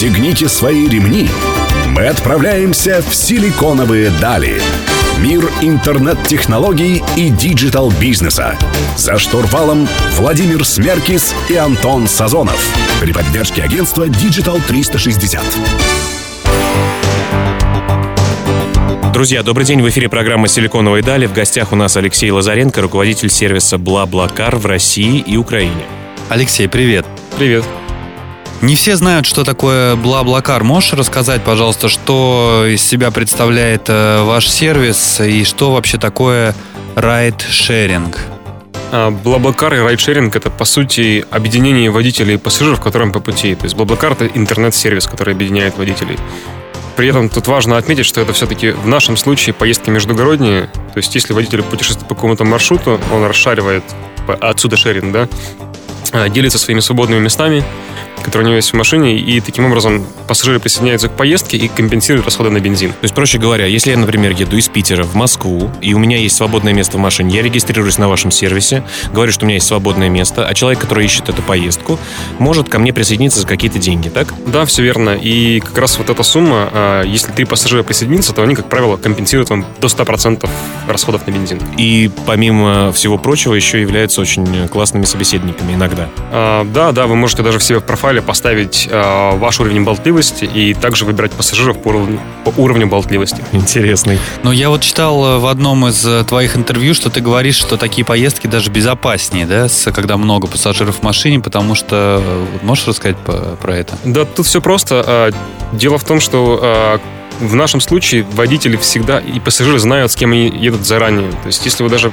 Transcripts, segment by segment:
Пристегните свои ремни. Мы отправляемся в силиконовые дали. Мир интернет-технологий и digital-бизнеса. За штурвалом Владимир Смеркис и Антон Сазонов. При поддержке агентства Digital 360. Друзья, добрый день. В эфире программа «Силиконовые дали». В гостях у нас Алексей Лазаренко, руководитель сервиса «BlaBlaCar» в России и Украине. Алексей, привет. Привет. Не все знают, что такое BlaBlaCar. Можешь рассказать, пожалуйста, что из себя представляет э, ваш сервис и что вообще такое ride-sharing? А, BlaBlaCar и райдшеринг — это, по сути, объединение водителей и пассажиров, которым по пути. То есть BlaBlaCar — это интернет-сервис, который объединяет водителей. При этом тут важно отметить, что это все-таки в нашем случае поездки междугородние. То есть если водитель путешествует по какому-то маршруту, он расшаривает, отсюда шеринг, да, делится своими свободными местами, который у него есть в машине, и таким образом пассажиры присоединяются к поездке и компенсируют расходы на бензин. То есть, проще говоря, если я, например, еду из Питера в Москву, и у меня есть свободное место в машине, я регистрируюсь на вашем сервисе, говорю, что у меня есть свободное место, а человек, который ищет эту поездку, может ко мне присоединиться за какие-то деньги, так? Да, все верно. И как раз вот эта сумма, а, если три пассажира присоединятся, то они, как правило, компенсируют вам до 100% расходов на бензин. И помимо всего прочего, еще являются очень классными собеседниками иногда. А, да, да, вы можете даже в себе в профайле поставить э, ваш уровень болтливости и также выбирать пассажиров по уровню, по уровню болтливости. Интересный. Ну, я вот читал в одном из э, твоих интервью, что ты говоришь, что такие поездки даже безопаснее, да, с, когда много пассажиров в машине, потому что... Э, можешь рассказать по, про это? Да, тут все просто. Дело в том, что в нашем случае водители всегда и пассажиры знают, с кем они едут заранее. То есть, если вы даже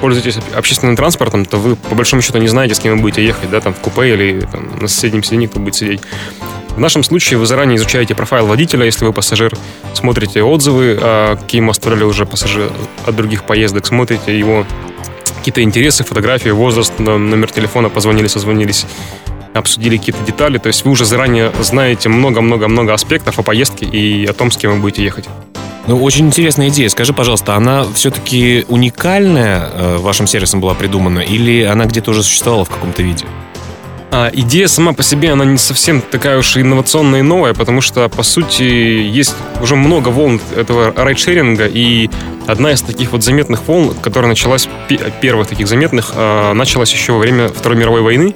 пользуетесь общественным транспортом, то вы по большому счету не знаете, с кем вы будете ехать, да, там в купе или там, на соседнем сиденье кто будет сидеть. В нашем случае вы заранее изучаете профайл водителя, если вы пассажир, смотрите отзывы, а, какие ему оставляли уже пассажиры от других поездок, смотрите его какие-то интересы, фотографии, возраст, номер телефона, позвонили, созвонились, обсудили какие-то детали. То есть вы уже заранее знаете много-много-много аспектов о поездке и о том, с кем вы будете ехать. Ну, очень интересная идея. Скажи, пожалуйста, она все-таки уникальная э, вашим сервисом была придумана или она где-то уже существовала в каком-то виде? А, идея сама по себе, она не совсем такая уж инновационная и новая, потому что, по сути, есть уже много волн этого райдшеринга, и одна из таких вот заметных волн, которая началась, первых таких заметных, а, началась еще во время Второй мировой войны,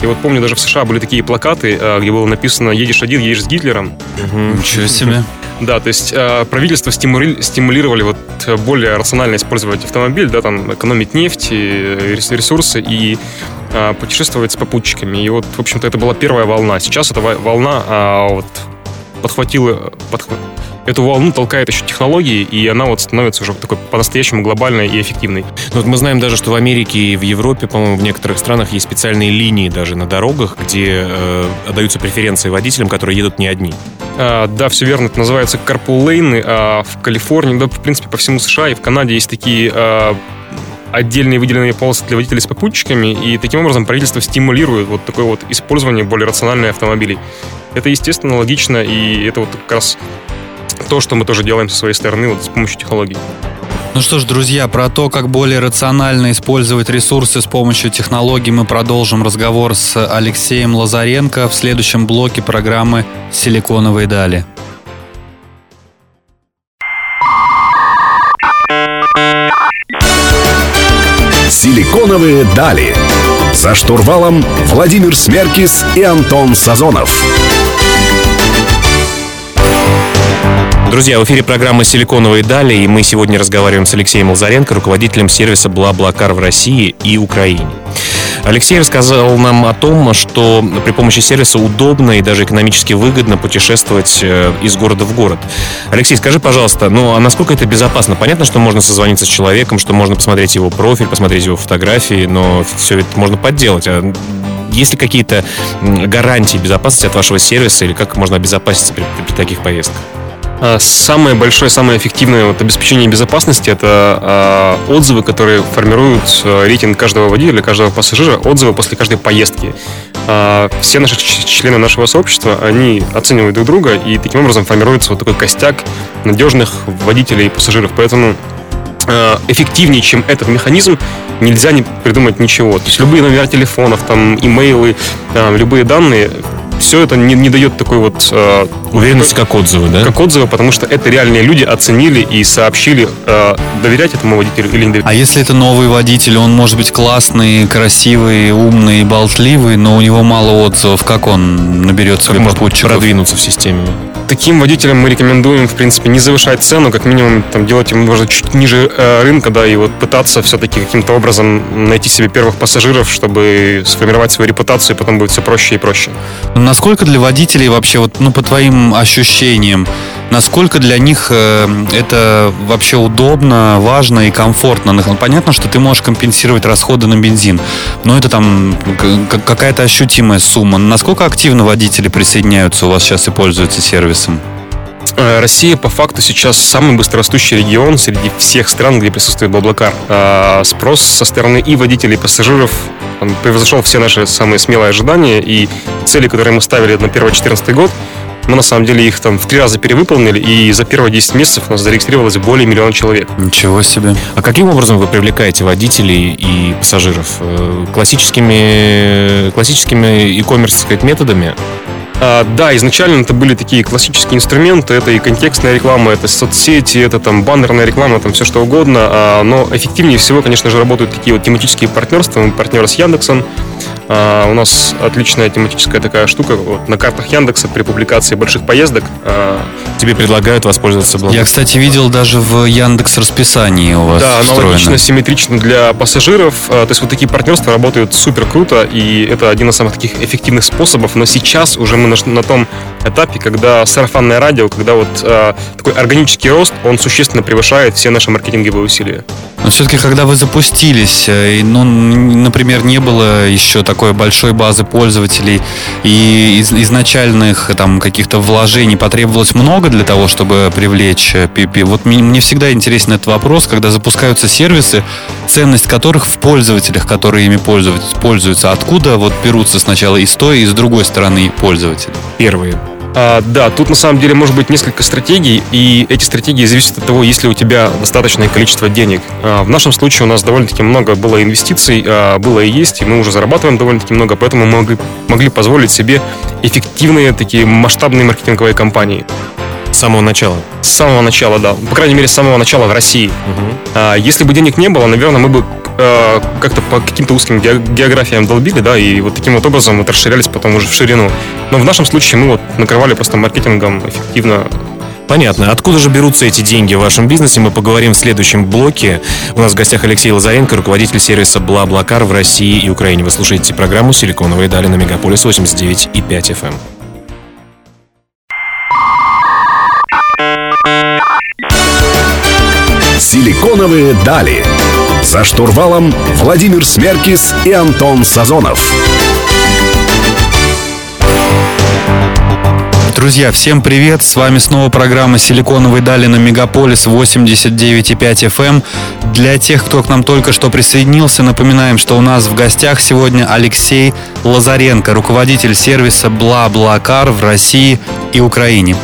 и вот помню, даже в США были такие плакаты, а, где было написано «Едешь один, едешь с Гитлером». Угу. Ничего себе. Да, то есть э, правительство стимули, стимулировали вот более рационально использовать автомобиль, да, там экономить нефть, ресурсы и э, путешествовать с попутчиками. И вот, в общем-то, это была первая волна. Сейчас эта волна э, вот подхватила, подхват, эту волну толкает еще технологии, и она вот становится уже такой по-настоящему глобальной и эффективной. Ну, вот мы знаем даже, что в Америке и в Европе, по-моему, в некоторых странах есть специальные линии даже на дорогах, где э, отдаются преференции водителям, которые едут не одни. А, да, все верно, это называется carpool лейны. А в Калифорнии, да, в принципе, по всему США и в Канаде есть такие а, отдельные выделенные полосы для водителей с попутчиками, и таким образом правительство стимулирует вот такое вот использование более рациональных автомобилей. Это, естественно, логично, и это вот как раз то, что мы тоже делаем со своей стороны вот с помощью технологий. Ну что ж, друзья, про то, как более рационально использовать ресурсы с помощью технологий, мы продолжим разговор с Алексеем Лазаренко в следующем блоке программы «Силиконовые дали». «Силиконовые дали». За штурвалом Владимир Смеркис и Антон Сазонов. Друзья, в эфире программа «Силиконовые дали», и мы сегодня разговариваем с Алексеем Лазаренко, руководителем сервиса «Бла-Блакар» в России и Украине. Алексей рассказал нам о том, что при помощи сервиса удобно и даже экономически выгодно путешествовать э, из города в город. Алексей, скажи, пожалуйста, ну а насколько это безопасно? Понятно, что можно созвониться с человеком, что можно посмотреть его профиль, посмотреть его фотографии, но все это можно подделать. А есть ли какие-то гарантии безопасности от вашего сервиса или как можно обезопаситься при, при таких поездках? А, самое большое, самое эффективное вот обеспечение безопасности это э, отзывы, которые формируют э, рейтинг каждого водителя, каждого пассажира, отзывы после каждой поездки. Э, все наши члены нашего сообщества, они оценивают друг друга, и таким образом формируется вот такой костяк надежных водителей и пассажиров. Поэтому эффективнее, чем этот механизм, нельзя не придумать ничего. То есть любые номера телефонов, там, имейлы, э, любые данные все это не, не дает такой вот... Э, Уверенности как отзывы, да? Как отзывы, потому что это реальные люди оценили и сообщили, э, доверять этому водителю или не доверять. А если это новый водитель, он может быть классный, красивый, умный, болтливый, но у него мало отзывов, как он наберет себе попутчиков? продвинуться в системе? Таким водителям мы рекомендуем, в принципе, не завышать цену, как минимум там, делать ему можно чуть ниже э, рынка, да, и вот пытаться все-таки каким-то образом найти себе первых пассажиров, чтобы сформировать свою репутацию, и потом будет все проще и проще. Насколько для водителей вообще, вот, ну, по твоим ощущениям, насколько для них э, это вообще удобно, важно и комфортно? Ну, понятно, что ты можешь компенсировать расходы на бензин, но это там какая-то ощутимая сумма. Насколько активно водители присоединяются у вас сейчас и пользуются сервисом? Сервисом? Э, Россия по факту сейчас самый быстрорастущий регион среди всех стран, где присутствует Баблакар. А спрос со стороны и водителей, и пассажиров он превзошел все наши самые смелые ожидания и цели, которые мы ставили на 1-14 год, мы на самом деле их там в три раза перевыполнили, и за первые 10 месяцев у нас зарегистрировалось более миллиона человек. Ничего себе. А каким образом вы привлекаете водителей и пассажиров? Э, классическими, классическими e-commerce методами? А, да, изначально это были такие классические инструменты, это и контекстная реклама, это соцсети, это там баннерная реклама, там все что угодно, а, но эффективнее всего, конечно же, работают такие вот тематические партнерства, мы партнеры с Яндексом, а, у нас отличная тематическая такая штука. Вот, на картах Яндекса при публикации больших поездок а, тебе предлагают воспользоваться блоком. Я, кстати, видел даже в Яндекс расписании у вас. Да, встроено. аналогично, симметрично для пассажиров. А, то есть вот такие партнерства работают супер круто, и это один из самых таких эффективных способов. Но сейчас уже мы на, на том этапе, когда сарафанное радио, когда вот а, такой органический рост, он существенно превышает все наши маркетинговые усилия. Но все-таки, когда вы запустились, э, ну, например, не было еще такой большой базы пользователей и из, изначальных там каких-то вложений потребовалось много для того, чтобы привлечь PP. Э, вот мне, мне всегда интересен этот вопрос, когда запускаются сервисы, ценность которых в пользователях, которые ими пользуются. Откуда вот берутся сначала и с той, и с другой стороны пользователи? Первые а, да, тут на самом деле может быть несколько стратегий, и эти стратегии зависят от того, есть ли у тебя достаточное количество денег. А, в нашем случае у нас довольно-таки много было инвестиций, а, было и есть, и мы уже зарабатываем довольно-таки много, поэтому мы могли, могли позволить себе эффективные такие масштабные маркетинговые кампании. С самого начала? С самого начала, да. По крайней мере, с самого начала в России. Угу. Если бы денег не было, наверное, мы бы э, как-то по каким-то узким географиям долбили, да, и вот таким вот образом вот расширялись потом уже в ширину. Но в нашем случае мы вот накрывали просто маркетингом эффективно Понятно. Откуда же берутся эти деньги в вашем бизнесе, мы поговорим в следующем блоке. У нас в гостях Алексей Лазаренко, руководитель сервиса Блаблакар в России и Украине. Вы слушаете программу «Силиконовые дали» на Мегаполис 89 и 5 FM. «Силиконовые дали». За штурвалом Владимир Смеркис и Антон Сазонов. Друзья, всем привет! С вами снова программа «Силиконовые дали» на Мегаполис 89,5 FM. Эм. Для тех, кто к нам только что присоединился, напоминаем, что у нас в гостях сегодня Алексей Лазаренко, руководитель сервиса «Бла-Блакар» в России и Украине.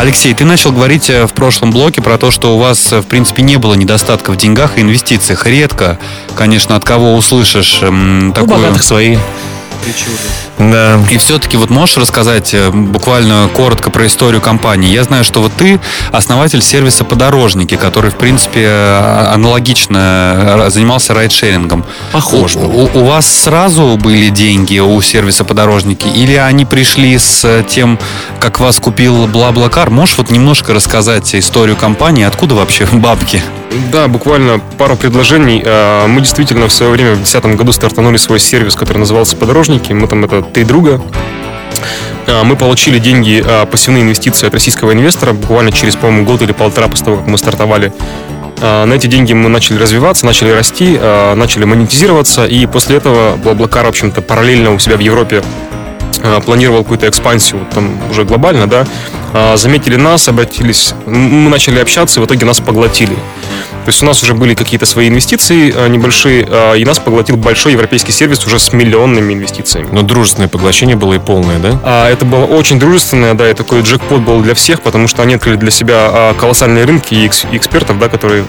Алексей, ты начал говорить э, в прошлом блоке про то, что у вас, э, в принципе, не было недостатка в деньгах и инвестициях. Редко, конечно, от кого услышишь эм, такую... У богатых свои. Да. И все-таки вот можешь рассказать э, буквально коротко про историю компании? Я знаю, что вот ты основатель сервиса «Подорожники», который, в принципе, э, аналогично э, занимался райдшерингом. Похож у, у, у вас сразу были деньги у сервиса «Подорожники» или они пришли с тем, как вас купил Блаблакар? Можешь вот немножко рассказать историю компании? Откуда вообще бабки? Да, буквально пару предложений. Мы действительно в свое время в 2010 году стартанули свой сервис, который назывался «Подорожники». Мы там это три друга. А, мы получили деньги, а, пассивные инвестиции от российского инвестора буквально через, по-моему, год или полтора после того, как мы стартовали. А, на эти деньги мы начали развиваться, начали расти, начали монетизироваться, и после этого Блаблакар, в общем-то, параллельно у себя в Европе планировал какую-то экспансию, там уже глобально, да, заметили нас, обратились, мы начали общаться, и в итоге нас поглотили. То есть у нас уже были какие-то свои инвестиции а, небольшие, а, и нас поглотил большой европейский сервис уже с миллионными инвестициями. Но дружественное поглощение было и полное, да? А, это было очень дружественное, да, и такой джекпот был для всех, потому что они открыли для себя а, колоссальные рынки и экспертов, да, которые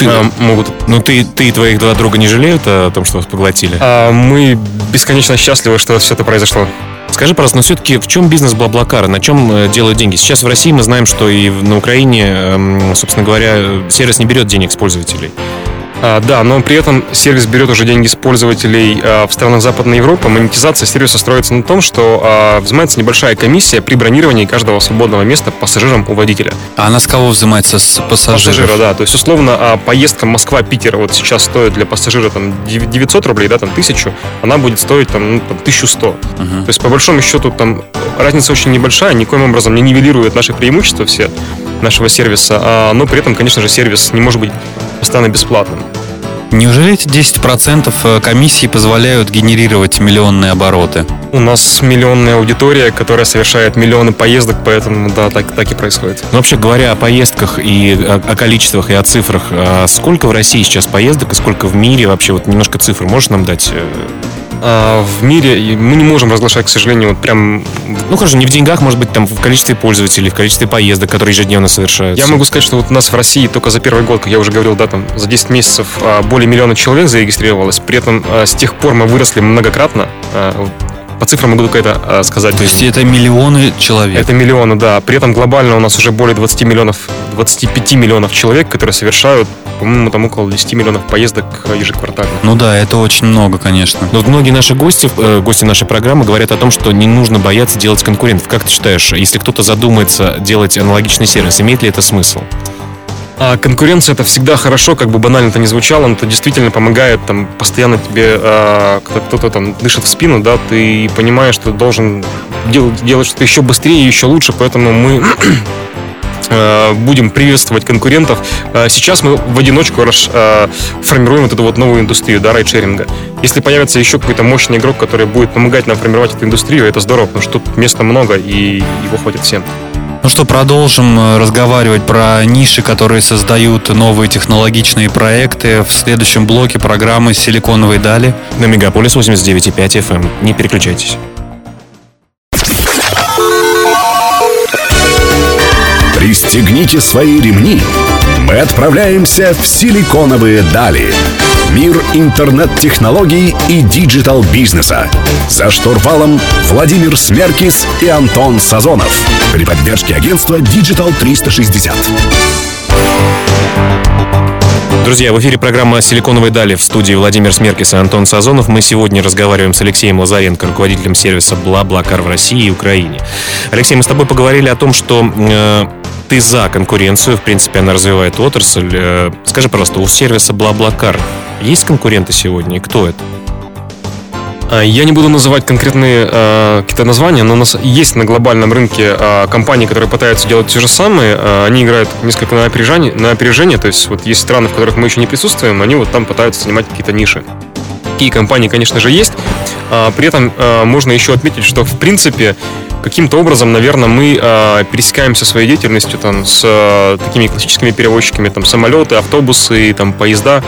ты, а, могут. Ну ты, ты и твоих два друга не жалеют о том, что вас поглотили? А, мы бесконечно счастливы, что все это произошло. Скажи, пожалуйста, но все-таки в чем бизнес Блаблакара? На чем э, делают деньги? Сейчас в России мы знаем, что и на Украине, эм, собственно говоря, сервис не берет денег с пользователей. А, да, но при этом сервис берет уже деньги с пользователей а, в странах Западной Европы. Монетизация сервиса строится на том, что а, взимается небольшая комиссия при бронировании каждого свободного места пассажирам у водителя. А она с кого взимается? С пассажиров? Пассажира, да. То есть, условно, поездка Москва-Питер вот сейчас стоит для пассажира там 900 рублей, да, там 1000, она будет стоить там, ну, там 1100. Угу. То есть, по большому счету, там разница очень небольшая, никоим образом не нивелирует наши преимущества все нашего сервиса, но при этом, конечно же, сервис не может быть постоянно бесплатным. Неужели эти 10% э, комиссии позволяют генерировать миллионные обороты? У нас миллионная аудитория, которая совершает миллионы поездок, поэтому да, так, так и происходит. Ну, вообще говоря о поездках и о, о количествах и о цифрах, а сколько в России сейчас поездок и сколько в мире вообще? Вот немножко цифр можешь нам дать? Э? А в мире мы не можем разглашать, к сожалению, вот прям... Ну хорошо, не в деньгах, может быть, там в количестве пользователей, в количестве поездок, которые ежедневно совершаются. Я могу сказать, что вот у нас в России только за первый год, как я уже говорил, да, там за 10 месяцев а, более миллиона человек зарегистрировалось. При этом а, с тех пор мы выросли многократно. А, По цифрам могу только это сказать. То есть это миллионы человек? Это миллионы, да. При этом глобально у нас уже более 20 миллионов, 25 миллионов человек, которые совершают, по-моему, там около 10 миллионов поездок ежеквартально. Ну да, это очень много, конечно. Но вот многие наши гости, э, гости нашей программы говорят о том, что не нужно бояться делать конкурентов. Как ты считаешь, если кто-то задумается делать аналогичный сервис, имеет ли это смысл? А конкуренция это всегда хорошо, как бы банально это не звучало, но это действительно помогает там постоянно тебе, когда кто-то там дышит в спину, да, ты понимаешь, что ты должен делать, делать что-то еще быстрее, еще лучше, поэтому мы э, будем приветствовать конкурентов. Э, Сейчас мы в одиночку э, формируем вот эту вот новую индустрию, да, райдшеринга. Если появится еще какой-то мощный игрок, который будет помогать нам формировать эту индустрию, это здорово, потому что тут места много и его хватит всем. Ну что, продолжим э, разговаривать про ниши, которые создают новые технологичные проекты в следующем блоке программы «Силиконовые дали». На Мегаполис 89,5 FM. эм. Не переключайтесь. Пристегните свои ремни. Мы отправляемся в силиконовые дали. Мир интернет-технологий и digital-бизнеса. За штурвалом Владимир Смеркис и Антон Сазонов. При поддержке агентства Digital 360. Друзья, в эфире программа «Силиконовые дали» в студии Владимир Смеркис и Антон Сазонов. Мы сегодня разговариваем с Алексеем Лазаренко, руководителем сервиса «BlaBlaCar» в России и Украине. Алексей, мы с тобой поговорили о том, что э, ты за конкуренцию, в принципе, она развивает отрасль. Э, скажи, пожалуйста, у сервиса «Блаблакар» есть конкуренты сегодня, и кто это? А, Я не буду называть конкретные э, какие-то названия, но у нас есть на глобальном рынке э, компании, которые пытаются делать те же самые. Э, они играют несколько на опережение, на опережение, то есть вот есть страны, в которых мы еще не присутствуем, они вот там пытаются занимать какие-то ниши. Такие компании, конечно же, есть. А, При этом э, можно еще отметить, что в принципе каким-то образом, наверное, мы э, пересекаемся своей деятельностью там с э, такими классическими перевозчиками, там самолеты, автобусы, там поезда.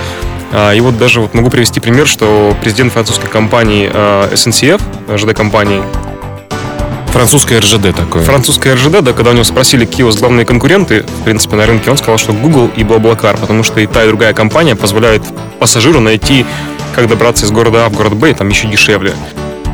А, И вот даже вот могу привести пример, что президент французской компании э, SNCF, ЖД-компании, Французское РЖД такое. французская РЖД, да, когда у него спросили, какие у вас главные конкуренты, в принципе, на рынке, он сказал, что Google и BlaBlaCar, потому что и та, и другая компания позволяет пассажиру найти, как добраться из города А в город Б, там еще дешевле.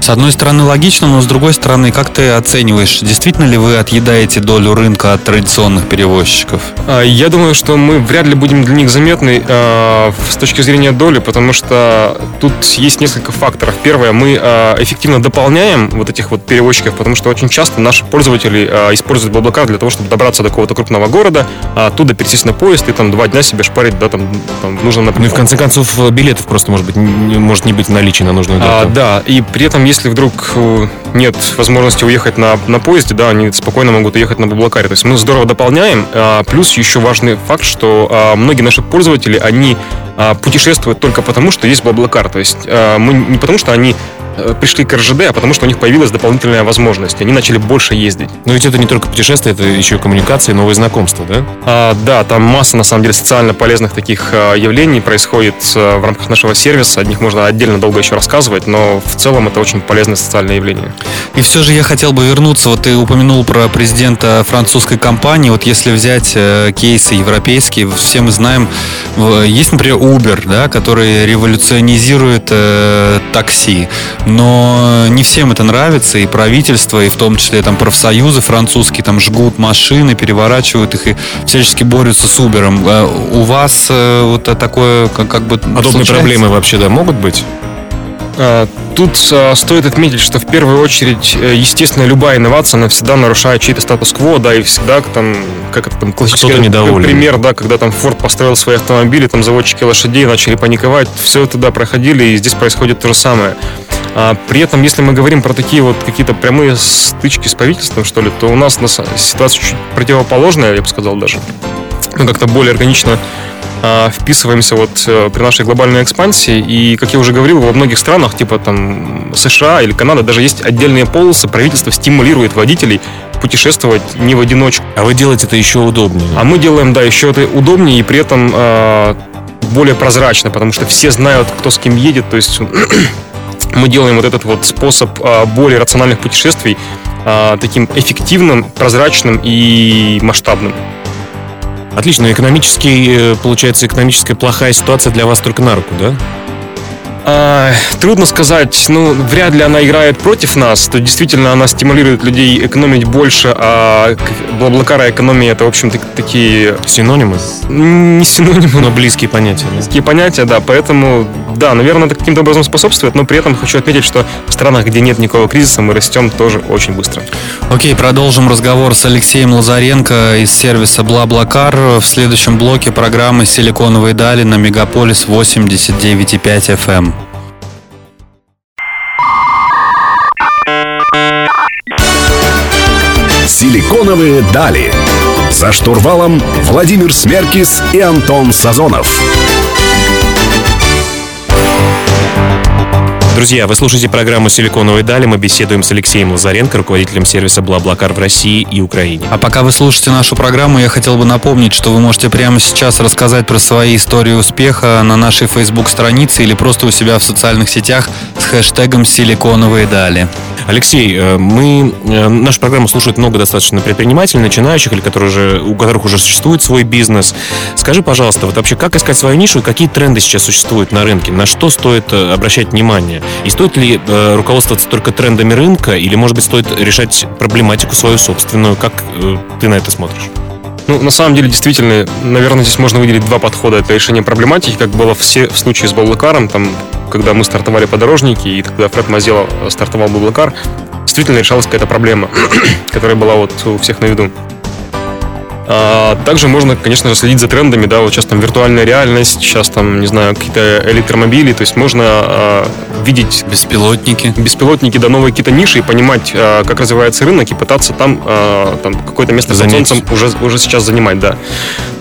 С одной стороны логично, но с другой стороны, как ты оцениваешь, действительно ли вы отъедаете долю рынка от традиционных перевозчиков? А, Я думаю, что мы вряд ли будем для них заметны э, с точки зрения доли, потому что тут есть несколько факторов. Первое, мы э, эффективно дополняем вот этих вот перевозчиков, потому что очень часто наши пользователи э, используют Блаблакар для того, чтобы добраться до какого-то крупного города, а оттуда пересесть на поезд и там два дня себе шпарить, да, там, там в нужном Ну и в конце концов, билетов просто, может быть, не, может не быть в наличии на нужную А, дату. да, и при этом, если вдруг э, нет возможности уехать на, на поезде, да, они спокойно могут уехать на Баблакаре. То есть мы здорово дополняем. А, плюс еще важный факт, что а, многие наши пользователи, они а, путешествуют только потому, что есть Баблакар. То есть а, мы не потому, что они пришли к РЖД, а потому что у них появилась дополнительная возможность. Они начали больше ездить. Но ведь это не только путешествие, это еще и коммуникации, новые знакомства, да? А, да, там масса, на самом деле, социально полезных таких а, явлений происходит а, в рамках нашего сервиса. О них можно отдельно долго еще рассказывать, но в целом это очень полезное социальное явление. И все же я хотел бы вернуться, вот ты упомянул про президента французской компании, вот если взять э, кейсы европейские, все мы знаем, есть, например, Uber, да, который революционизирует э, такси. Но не всем это нравится, и правительство, и в том числе там профсоюзы французские там жгут машины, переворачивают их и всячески борются с Uber. Э, у вас э, вот такое как, как бы Подобные случается? проблемы вообще, да, могут быть? Тут стоит отметить, что в первую очередь, э, естественно, любая инновация, она всегда нарушает чей-то статус-кво, да, и всегда там, как это там, классический пример, да, когда там Ford построил свои автомобили, там заводчики лошадей начали паниковать, все это, да, проходили, и здесь происходит то же самое. А, при этом, если мы говорим про такие вот какие-то прямые стычки с правительством, что ли, то у нас ситуация чуть противоположная, я бы сказал даже. Ну, как-то более органично а, вписываемся вот э, при нашей глобальной экспансии. И, как я уже говорил, во многих странах, типа там США или Канада, даже есть отдельные полосы, правительство стимулирует водителей путешествовать не в одиночку. А вы делаете это еще удобнее. А мы делаем, да, еще это удобнее и при этом э, более прозрачно, потому что все знают, кто с кем едет. То есть мы делаем вот этот вот способ э, более рациональных путешествий э, таким эффективным, прозрачным и масштабным. Отлично. Экономический, э, получается, экономическая плохая ситуация для вас только на руку, да? А, трудно сказать, ну, вряд ли она играет против нас, то действительно она стимулирует людей экономить больше, а Блаблакара экономия это, в общем-то, такие... Синонимы? Не синонимы. Но близкие понятия. Близкие понятия, да, поэтому, да, наверное, это каким-то образом способствует, но при этом хочу отметить, что в странах, где нет никакого кризиса, мы растем тоже очень быстро. Окей, продолжим разговор с Алексеем Лазаренко из сервиса Блаблакар в следующем блоке программы «Силиконовые дали» на Мегаполис 89,5 FM. «Силиконовые дали». За штурвалом Владимир Смеркис и Антон Сазонов. Друзья, вы слушаете программу «Силиконовые дали». Мы беседуем с Алексеем Лазаренко, руководителем сервиса «Блаблакар» в России и Украине. А пока вы слушаете нашу программу, я хотел бы напомнить, что вы можете прямо сейчас рассказать про свои истории успеха на нашей Facebook-странице или просто у себя в социальных сетях с хэштегом «Силиконовые дали». Алексей, э, мы, э, нашу программу слушают много достаточно предпринимателей, начинающих, или которые уже, у которых уже существует свой бизнес. Скажи, пожалуйста, вот вообще как искать свою нишу и какие тренды сейчас существуют на рынке? На что стоит э, обращать внимание? И стоит ли э, руководствоваться только трендами рынка, или, может быть, стоит решать проблематику свою собственную? Как э, ты на это смотришь? Ну, на самом деле, действительно, наверное, здесь можно выделить два подхода. Это решение проблематики, как было все в случае с Баблакаром, там, когда мы стартовали подорожники, и когда Фред Мазела стартовал Баблакар, действительно решалась какая-то проблема, которая была вот у всех на виду. А, также можно, конечно же, следить за трендами, да, вот сейчас там виртуальная реальность, сейчас там, не знаю, какие-то электромобили, то есть можно а, видеть... Беспилотники. Беспилотники, да, новые какие-то ниши и понимать, а, как развивается рынок и пытаться там, а, там какое-то место Занять. под солнцем уже, уже сейчас занимать, да.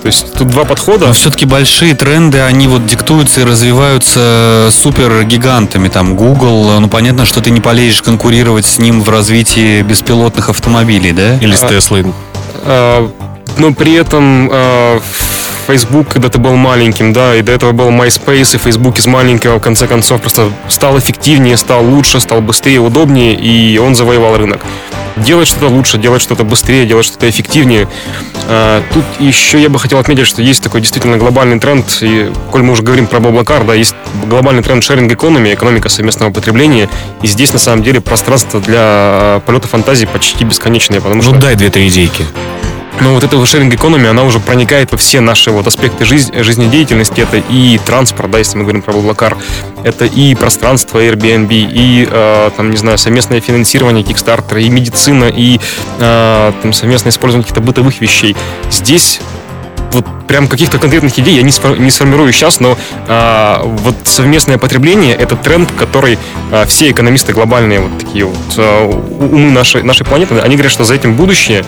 То есть тут два подхода. Но все-таки большие тренды, они вот диктуются и развиваются супер гигантами, там Google, ну понятно, что ты не полезешь конкурировать с ним в развитии беспилотных автомобилей, да? Или с Теслой. А, но при этом э, Facebook когда-то был маленьким, да, и до этого был MySpace, и Facebook из маленького, в конце концов, просто стал эффективнее, стал лучше, стал быстрее, удобнее, и он завоевал рынок. Делать что-то лучше, делать что-то быстрее, делать что-то эффективнее. А, тут еще я бы хотел отметить, что есть такой действительно глобальный тренд, и коль мы уже говорим про Блаблакар, да, есть глобальный тренд sharing economy, экономика совместного потребления, и здесь на самом деле пространство для полета фантазии почти бесконечное, потому ну, что... Ну дай две-три идейки. Но вот эта шеринг экономия, она уже проникает во все наши вот аспекты жизни, жизнедеятельности. Это и транспорт, да, если мы говорим про Блаблакар, это и пространство Airbnb, и, э, там, не знаю, совместное финансирование Kickstarter, и медицина, и э, там, совместное использование каких-то бытовых вещей. Здесь вот прям каких-то конкретных идей я не, не сформирую сейчас, но а, вот совместное потребление это тренд, который а, все экономисты глобальные вот такие вот а, умы нашей, нашей планеты, они говорят, что за этим будущее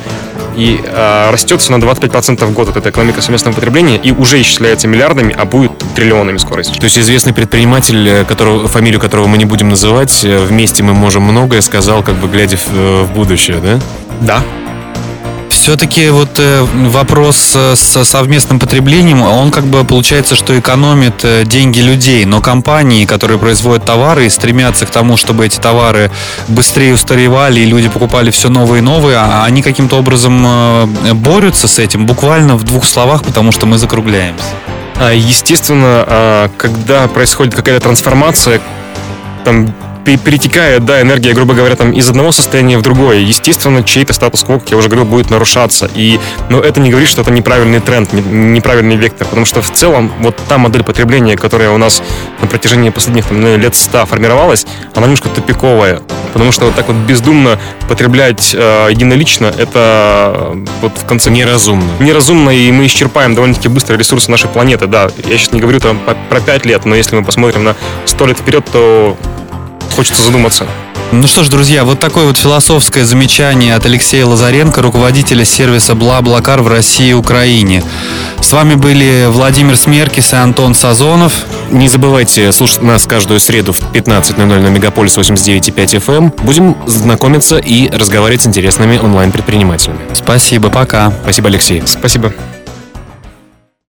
и э, растет все на 25% в год. Вот эта экономика совместного потребления и уже исчисляется миллиардами, а будет триллионами скорости. То есть известный предприниматель, э, которого, фамилию которого мы не будем называть, э, вместе мы можем многое, сказал, как бы глядя в, э, в будущее, да? Да, все-таки вот э, вопрос э, с совместным потреблением, он как бы получается, что экономит э, деньги людей, но компании, которые производят товары и стремятся к тому, чтобы эти товары быстрее устаревали и люди покупали все новые и новые, а они каким-то образом борются с этим буквально в двух словах, потому что мы закругляемся. А, естественно, а, когда происходит какая-то трансформация, там перетекает, да, энергия, грубо говоря, там из одного состояния в другое. Естественно, чей-то статус-кво, как я уже говорил, будет нарушаться. И, но это не говорит, что это неправильный тренд, неправильный вектор, потому что в целом вот та модель потребления, которая у нас на протяжении последних там, лет 100 формировалась, она немножко тупиковая, потому что вот так вот бездумно потреблять э, единолично, это э, вот в конце... Неразумно. Неразумно, и мы исчерпаем довольно-таки быстро ресурсы нашей планеты, да. Я сейчас не говорю там про 5 лет, но если мы посмотрим на 100 лет вперед, то хочется задуматься. Ну что ж, друзья, вот такое вот философское замечание от Алексея Лазаренко, руководителя сервиса «Бла-Блакар» в России и Украине. С вами были Владимир Смеркис и Антон Сазонов. Не забывайте слушать нас каждую среду в 15.00 на Мегаполис 89.5 FM. Эм. Будем знакомиться и разговаривать с интересными онлайн-предпринимателями. Спасибо, пока. Спасибо, Алексей. Спасибо.